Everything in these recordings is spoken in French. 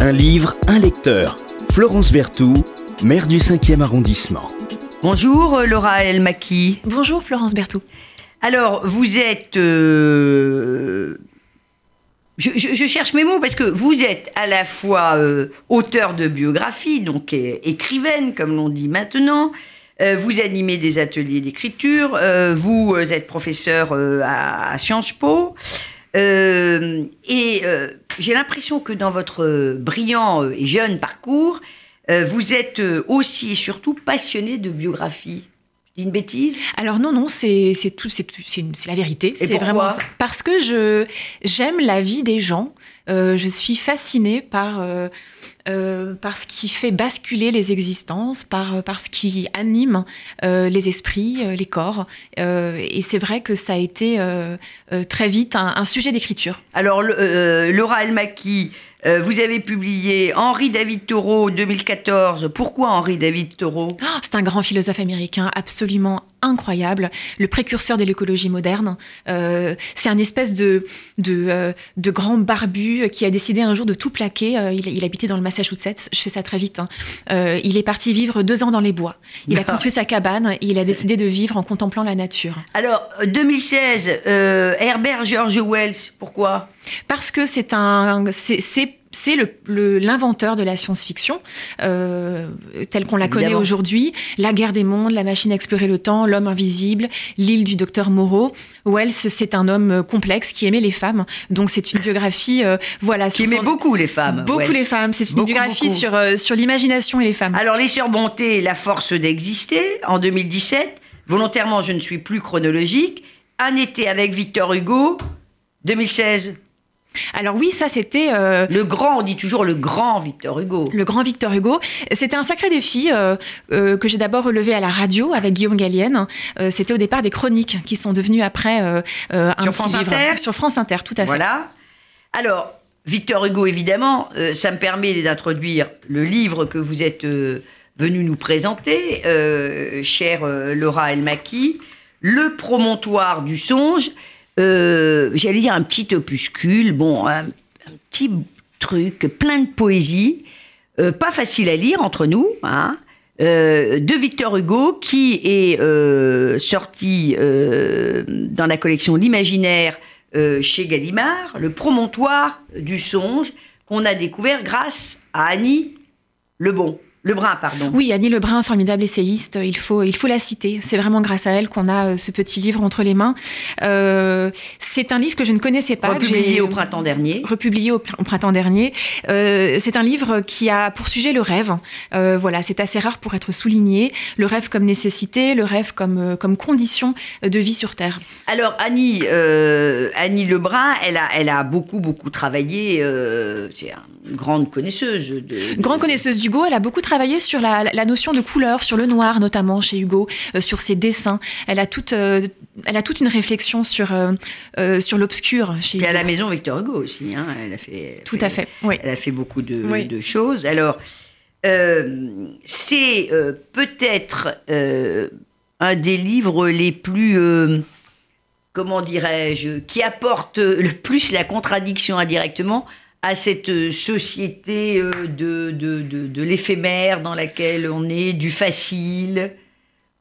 Un livre, un lecteur. Florence Berthoud, maire du 5e arrondissement. Bonjour euh, Laura Elmaki. Bonjour Florence Berthoud. Alors, vous êtes... euh, Je, je- je cherche mes mots parce que vous êtes à la fois euh, auteur de biographie, donc euh, écrivaine, comme l'on dit maintenant. Vous animez des ateliers d'écriture. vous êtes professeur à, à Sciences Po. Et j'ai l'impression que dans votre brillant euh, et jeune parcours, euh, vous êtes euh, aussi et surtout passionné de biographie. Une bêtise Alors non, non, c'est tout, c'est la vérité. C'est vraiment ça. Parce que je j'aime la vie des gens. Euh, je suis fascinée par euh, euh, par ce qui fait basculer les existences, par par ce qui anime les esprits, les corps. Et c'est vrai que ça a été très vite un, un sujet d'écriture. Alors, Laura Elmaki, vous avez publié Henri David Thoreau 2014. Pourquoi Henri David Thoreau? Oh, C'est un grand philosophe américain absolument incroyable, le précurseur de l'écologie moderne. Euh, c'est un espèce de, de, de grand barbu qui a décidé un jour de tout plaquer. Euh, il, il habitait dans le Massachusetts, je fais ça très vite. hein. Euh, il est parti vivre deux ans dans les bois. Il a construit sa cabane et il a décidé de vivre en contemplant la nature. Alors, euh, 2016, euh, Herbert George Wells. Pourquoi? Parce que c'est un, c'est, c'est, c'est le- le- l'inventeur de la science-fiction, euh, telle qu'on la connaît aujourd'hui. La guerre des mondes, la machine à explorer le temps, l'homme invisible, l'île du docteur Moreau. Wells, c'est un homme euh, complexe qui aimait les femmes. Donc c'est une biographie, euh, voilà, Qui aimait son- beaucoup les femmes. beaucoup Wells. les femmes. C'est une Beaucoup, biographie beaucoup. sur euh, sur l'imagination et les femmes. Alors, Les Surbontés, La force d'exister, en 2017. Volontairement, je ne suis plus chronologique. Un été avec Victor Hugo, 2016. Alors oui, ça c'était. euh, Le grand, on dit toujours le grand Victor Hugo. Le grand Victor Hugo. C'était un sacré défi euh, euh, que j'ai d'abord relevé à la radio avec Guillaume Gallienne. C'était au départ des chroniques qui sont devenues après un Sur petit France livre. Inter Sur France Inter, tout à fait. Voilà. Alors, Victor Hugo, évidemment, ça me permet d'introduire le livre que vous êtes venu nous présenter, chère Laura Elmaki, Le promontoire du songe. Euh, J'allais dire un petit opuscule, bon, un, petit truc plein de poésie, euh, pas facile à lire entre nous, hein, euh, de Victor Hugo, qui est sorti dans la collection L'Imaginaire chez Gallimard, le promontoire du songe, qu'on a découvert grâce à Annie Lebon. Lebrun, pardon. Oui, Annie Lebrun, formidable essayiste, il faut, il faut la citer. C'est vraiment grâce à elle qu'on a euh, ce petit livre entre les mains. Euh, c'est un livre que je ne connaissais pas. Republié au printemps dernier. republié au, pr- au printemps dernier. Euh, c'est un livre qui a pour sujet le rêve. Euh, voilà, c'est assez rare pour être souligné. Le rêve comme nécessité, le rêve comme, comme condition de vie sur Terre. Alors Annie, Annie Lebrun, elle a, elle a beaucoup beaucoup travaillé. c'est une grande connaisseuse. De, de- Grande connaisseuse d'Hugo, elle a beaucoup travaillé sur la, la notion de couleur, sur le noir notamment chez Hugo, euh, sur ses dessins. Elle a toute, euh, elle a toute une réflexion sur, euh, sur l'obscur chez Puis à Hugo. la maison Victor Hugo aussi. hein, elle a fait. elle Tout à fait, oui. Elle a fait beaucoup de, Oui. de choses. Alors, c'est peut-être un des livres les plus, comment dirais-je, qui apporte le plus la contradiction indirectement à cette société euh, de, de, de, de l'éphémère dans laquelle on est, du facile,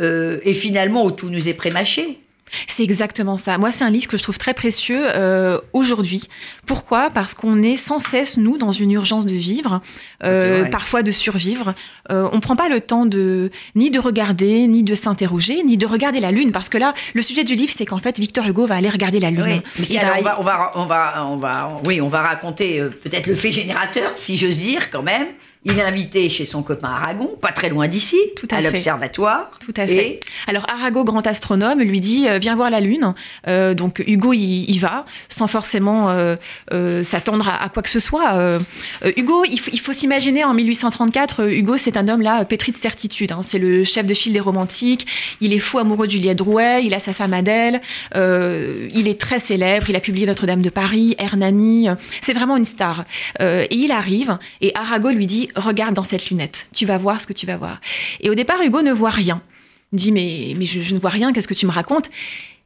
euh, et finalement où tout nous est prémâché. C'est exactement ça. Moi, c'est un livre que je trouve très précieux euh, aujourd'hui. Pourquoi? Parce qu'on est sans cesse, nous, dans une urgence de vivre, euh, parfois de survivre. Euh, on ne prend pas le temps de ni de regarder, ni de s'interroger, ni de regarder la Lune. Parce que là, le sujet du livre, c'est qu'en fait, Victor Hugo va aller regarder la Lune. Oui. Mais Il alors, va- on, va, on, va, on, va, on va- oui, on va raconter euh, peut-être le fait générateur, si j'ose dire, quand même. Il est invité chez son copain Aragon, pas très loin d'ici, Tout à fait. l'observatoire. Tout à fait. Alors Arago, grand astronome, lui dit euh, viens voir la Lune. Euh, donc Hugo y, y va sans forcément euh, euh, s'attendre à, à quoi que ce soit. Hugo, il, faut- il faut s'imaginer en 1834, euh, Hugo c'est un homme là pétri de certitude. hein. C'est le chef de file des romantiques. Il est fou amoureux de Juliette Drouet. Il a sa femme Adèle. Il est très célèbre. Il a publié Notre-Dame de Paris, Hernani. C'est vraiment une star. Et il arrive et Arago lui dit regarde dans cette lunette. Tu vas voir ce que tu vas voir. Et au départ Hugo ne voit rien. Il dit mais, mais je, ne vois rien, qu'est-ce que tu me racontes?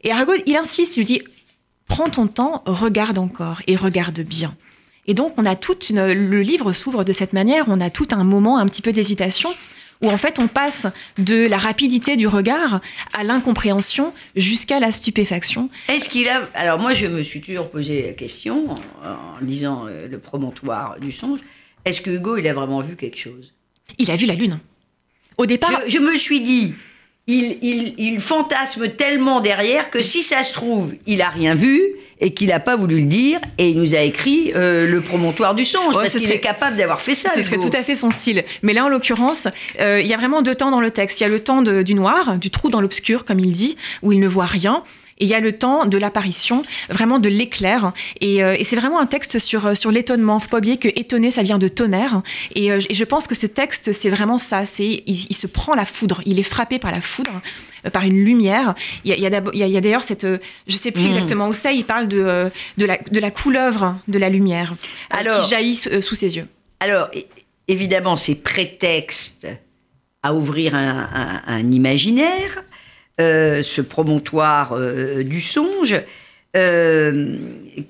Et Arago, il insiste, il lui dit prends ton temps, regarde encore et regarde bien. Et donc, on a toute le livre s'ouvre de cette manière, on a tout un moment un petit peu d'hésitation où en fait on passe de la rapidité du regard à l'incompréhension jusqu'à la stupéfaction. Est-ce qu'il a... Alors moi je me suis toujours posé la question en, lisant euh, le promontoire du songe, est-ce que Hugo il a vraiment vu quelque chose? Il a vu la lune. Au départ... Je, je me suis dit, il, il, il, fantasme tellement derrière que si ça se trouve, il a rien vu et qu'il n'a pas voulu le dire et il nous a écrit euh, le promontoire du songe ouais, parce qu'il est capable d'avoir fait ça. Ce serait tout à fait son style. Mais là, en l'occurrence, euh, il y a vraiment deux temps dans le texte. Il y a le temps de, du noir, du trou dans l'obscur, comme il dit, où il ne voit rien. Et il y a le temps de l'apparition, vraiment de l'éclair. Et, euh, et c'est vraiment un texte sur, sur l'étonnement. Faut pas oublier que étonner, ça vient de tonnerre. Et, euh, et je pense que ce texte, c'est vraiment ça. C'est il, il, se prend la foudre. Il est frappé par la foudre, euh, par une lumière. Il y a, a, d'ailleurs cette, je sais plus mmh. exactement où c'est. Il parle de, de la, de la couleuvre de la lumière Alors, qui jaillit sous ses yeux. Alors, évidemment, c'est prétexte à ouvrir un, un, un imaginaire euh, ce promontoire euh, du songe, euh,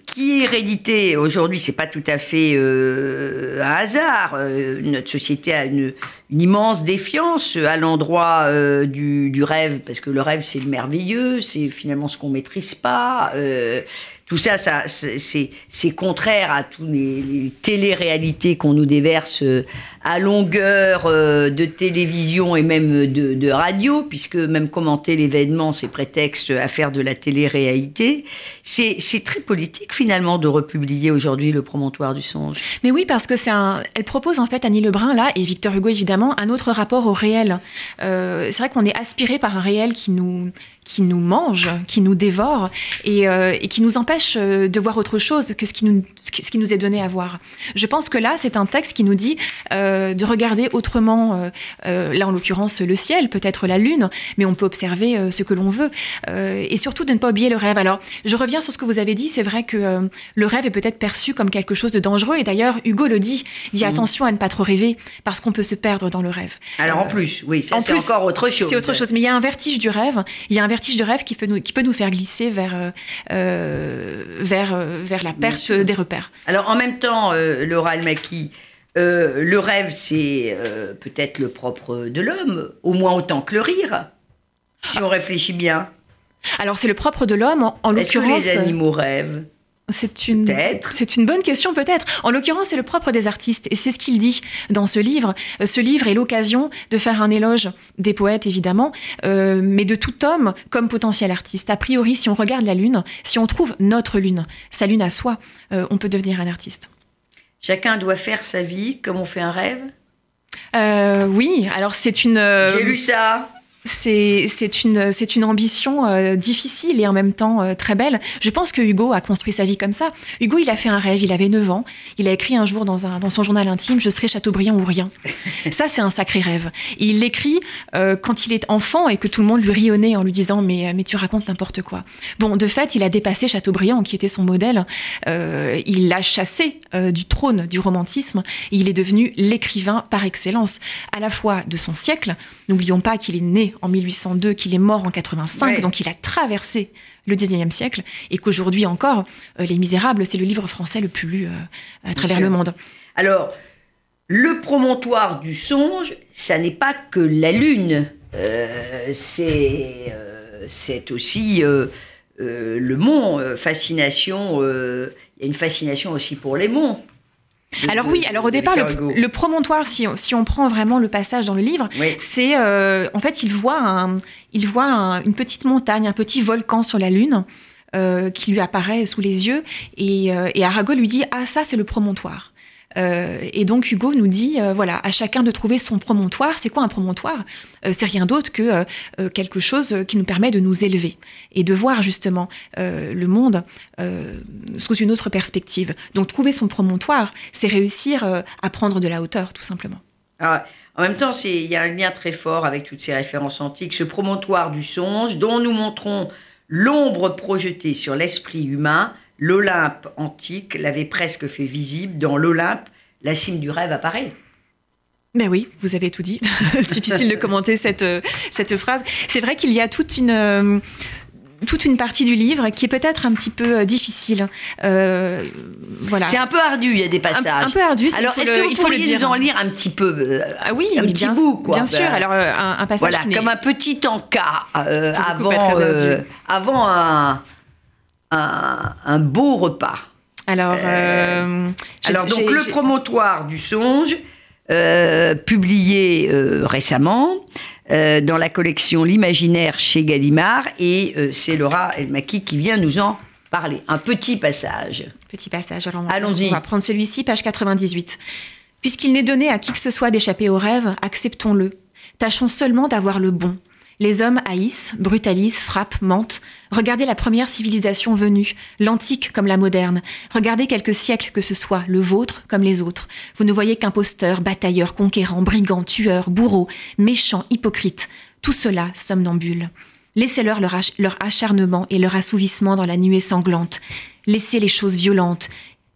qui est réédité aujourd'hui, c'est pas tout à fait un hasard. Notre société a une, immense défiance à l'endroit du, rêve, parce que le rêve c'est le merveilleux, c'est finalement ce qu'on maîtrise pas tout ça, c'est contraire à toutes les, les télé-réalités qu'on nous déverse à longueur euh, de télévision et même de, radio, puisque même commenter l'événement, c'est prétexte à faire de la télé-réalité. C'est très politique finalement de republier aujourd'hui le promontoire du songe. Mais oui, parce que c'est un. Elle propose en fait Annie Lebrun là et Victor Hugo évidemment un autre rapport au réel. Euh, c'est vrai qu'on est aspiré par un réel qui nous qui nous mange, qui nous dévore et, euh, qui nous empêche de voir autre chose que ce qui nous, ce qui nous est donné à voir. Je pense que là, c'est un texte qui nous dit de regarder autrement, euh, euh là en l'occurrence le ciel, peut-être la lune, mais on peut observer euh, ce que l'on veut et surtout de ne pas oublier le rêve. Alors, je reviens sur ce que vous avez dit, c'est vrai que le rêve est peut-être perçu comme quelque chose de dangereux et d'ailleurs, Hugo le dit, il dit mmh. attention à ne pas trop rêver parce qu'on peut se perdre dans le rêve. Alors en plus, oui, ça c'est encore autre chose. C'est autre chose, mais il y a un vertige du rêve, il y a un vertige de rêve qui peut nous, qui peut nous faire glisser vers, euh, euh vers, euh, vers la perte des repères. Alors en même temps, euh, Laura Almaki, euh, le rêve, c'est peut-être le propre de l'homme, au moins autant que le rire, si on réfléchit bien. Alors c'est le propre de l'homme, en, en l'occurrence. Est-ce que les animaux rêvent? C'est une, c'est une bonne question peut-être. En l'occurrence, c'est le propre des artistes et c'est ce qu'il dit dans ce livre. Euh, ce livre est l'occasion de faire un éloge des poètes évidemment, euh, mais de tout homme comme potentiel artiste. A priori, si on regarde la lune, si on trouve notre lune, sa lune à soi, euh, on peut devenir un artiste. Chacun doit faire sa vie comme on fait un rêve? Euh, oui, alors c'est une. J'ai lu ça c'est une, ambition euh, difficile et en même temps euh, très belle. Je pense que Hugo a construit sa vie comme ça. Hugo, il a fait un rêve, il avait 9 ans. Il a écrit un jour dans, son journal intime Je serai Chateaubriand ou rien. ça, c'est un sacré rêve. Il l'écrit euh, quand il est enfant et que tout le monde lui rit nez en lui disant Mais, mais tu racontes n'importe quoi. Bon, de fait, il a dépassé Chateaubriand, qui était son modèle. Il l'a chassé du trône du romantisme il est devenu l'écrivain par excellence, à la fois de son siècle. N'oublions pas qu'il est né en 1802, qu'il est mort en 85, ouais. donc il a traversé le 19e siècle, et qu'aujourd'hui encore, euh, Les Misérables, c'est le livre français le plus lu euh, à travers le monde. Alors, le promontoire du songe, ça n'est pas que la lune, euh, c'est c'est aussi le mont, fascination, il y a une fascination aussi pour les monts. Alors oui, alors au départ, le, le, promontoire, si on, si on, prend vraiment le passage dans le livre, oui. c'est euh, en fait, il voit, un, il voit un, une petite montagne, un petit volcan sur la Lune euh, qui lui apparaît sous les yeux, et, euh, et Arago lui dit ah ça c'est le promontoire. Euh, et donc Hugo nous dit, euh, voilà, à chacun de trouver son promontoire. C'est quoi un promontoire? Euh, C'est rien d'autre que quelque chose qui nous permet de nous élever et de voir justement le monde sous une autre perspective. Donc trouver son promontoire, c'est réussir à prendre de la hauteur, tout simplement. En même temps, il y a un lien très fort avec toutes ces références antiques, ce promontoire du songe dont nous montrons l'ombre projetée sur l'esprit humain l'Olympe antique l'avait presque fait visible. Dans l'Olympe, la cime du rêve apparaît. Ben oui, vous avez tout dit. Difficile de commenter cette, cette phrase. C'est vrai qu'il y a toute une, toute une partie du livre qui est peut-être un petit peu difficile. voilà. C'est un peu ardu, il y a des passages. Un, peu ardu. Alors, est-ce que vous il pourriez nous en lire un petit peu Ah oui, un petit bout, quoi. Bien sûr. Ben, Alors, un, passage. Voilà, comme un petit encas avant, avant un, un, beau repas. Alors, alors donc le promontoire du songe. Euh, publié euh, récemment euh, dans la collection L'imaginaire chez Gallimard et c'est Laura Elmaki qui vient nous en parler. Un petit passage. Petit passage. Alors Allons-y. On va prendre celui-ci, page 98. Puisqu'il n'est donné à qui que ce soit d'échapper au rêve, acceptons-le. Tâchons seulement d'avoir le bon, les hommes haïssent, brutalisent, frappent, mentent. Regardez la première civilisation venue, l'antique comme la moderne. Regardez quelques siècles que ce soit, le vôtre comme les autres. Vous ne voyez qu'imposteurs, batailleurs, conquérants, brigands, tueurs, bourreaux, méchants, hypocrites. Tout cela somnambule. Laissez-leur leur, leur acharnement et leur assouvissement dans la nuée sanglante. Laissez les choses violentes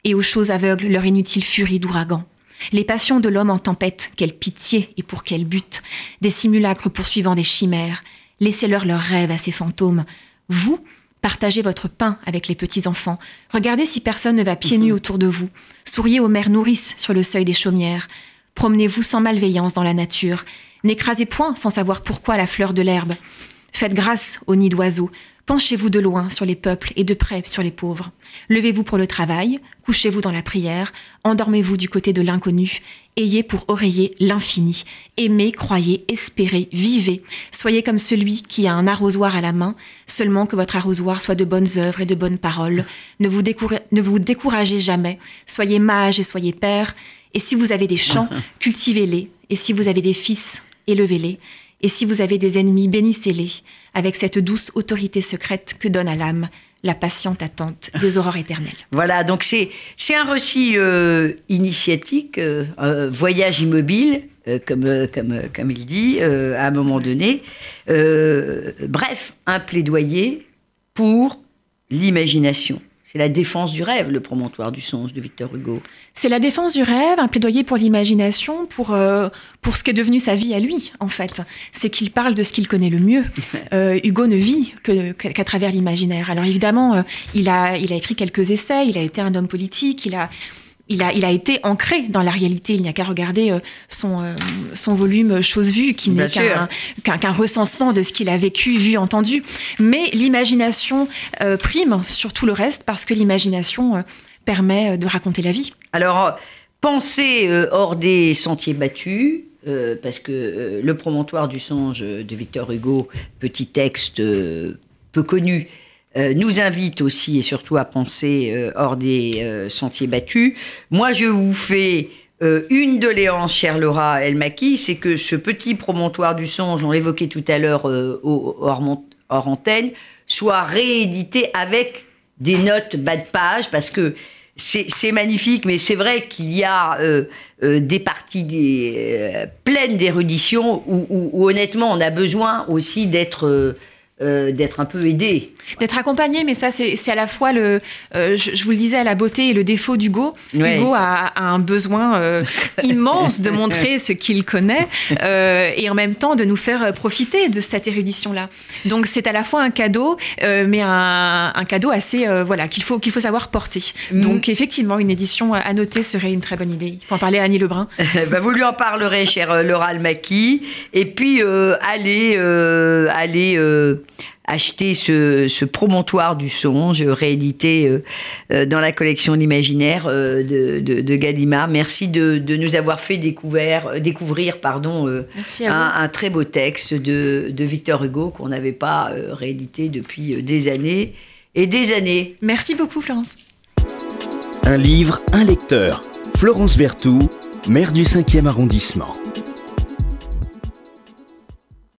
et aux choses aveugles leur inutile furie d'ouragan. Les passions de l'homme en tempête, quelle pitié et pour quel but Des simulacres poursuivant des chimères. Laissez-leur leurs rêves à ces fantômes. Vous, partagez votre pain avec les petits-enfants. Regardez si personne ne va pieds nus mhm. autour de vous. Souriez aux mères nourrices sur le seuil des chaumières. Promenez-vous sans malveillance dans la nature. N'écrasez point sans savoir pourquoi la fleur de l'herbe. Faites grâce aux nids d'oiseaux. Penchez-vous de loin sur les peuples et de près sur les pauvres. Levez-vous pour le travail, couchez-vous dans la prière, endormez-vous du côté de l'inconnu, ayez pour oreiller l'infini. Aimez, croyez, espérez, vivez. Soyez comme celui qui a un arrosoir à la main, seulement que votre arrosoir soit de bonnes œuvres et de bonnes paroles. Ne vous, ne vous découragez jamais. Soyez mage et soyez père. Et si vous avez des champs, cultivez-les. Et si vous avez des fils, élevez-les. Et si vous avez des ennemis, bénissez-les, avec cette douce autorité secrète que donne à l'âme la patiente attente des aurores éternelles. Voilà, donc c'est, c'est un récit euh, initiatique, euh, voyage immobile, euh, comme, comme, comme il dit, à un moment donné. bref, un plaidoyer pour l'imagination. C'est la défense du rêve, le promontoire du songe de Victor Hugo. C'est la défense du rêve, un plaidoyer pour l'imagination, pour, euh, pour ce qu'est devenu sa vie à lui, en fait. C'est qu'il parle de ce qu'il connaît le mieux. Euh, Hugo ne vit qu'à travers l'imaginaire. Alors évidemment, euh, il, a, il a écrit quelques essais, il a été un homme politique, il a, il a, il a été ancré dans la réalité. Il n'y a qu'à regarder euh, son, euh, son volume Chose vue, qui n'est qu'un recensement de ce qu'il a vécu, vu, entendu. Mais l'imagination euh, prime sur tout le reste parce que l'imagination permet de raconter la vie. Alors, pensez hors des sentiers battus. parce que le promontoire du songe de Victor Hugo, petit texte peu connu, euh, nous invite aussi et surtout à penser euh, hors des euh, sentiers battus. Moi, je vous fais une doléance, chère Laura Elmaki, c'est que ce petit promontoire du songe, on l'évoquait tout à l'heure hors, antenne, soit réédité avec des notes bas de page, parce que c'est magnifique, mais c'est vrai qu'il y a des parties pleines d'érudition où, honnêtement on a besoin aussi d'être euh, d'être un peu aidé. D'être accompagné, mais ça, c'est à la fois le, euh, je, vous le disais, la beauté et le défaut d'Hugo. Hugo a, un besoin euh, immense de montrer ce qu'il connaît et en même temps de nous faire profiter de cette érudition-là. Donc c'est à la fois un cadeau, mais un, cadeau assez, voilà, qu'il faut, qu'il faut savoir porter. Mm. Donc effectivement, une édition à noter serait une très bonne idée. Il faut en parler à Annie Lebrun. bah, vous lui en parlerez, chère Laura Almaki. Et puis, allez, allez acheter ce, promontoire du songe réédité euh, euh, dans la collection L'imaginaire euh, de, Gallimard. Merci de, nous avoir fait découvrir, découvrir pardon, un, très beau texte de, Victor Hugo qu'on n'avait pas réédité depuis des années et des années. Merci beaucoup Florence. Un livre, un lecteur. Florence Berthoud, maire du 5e arrondissement.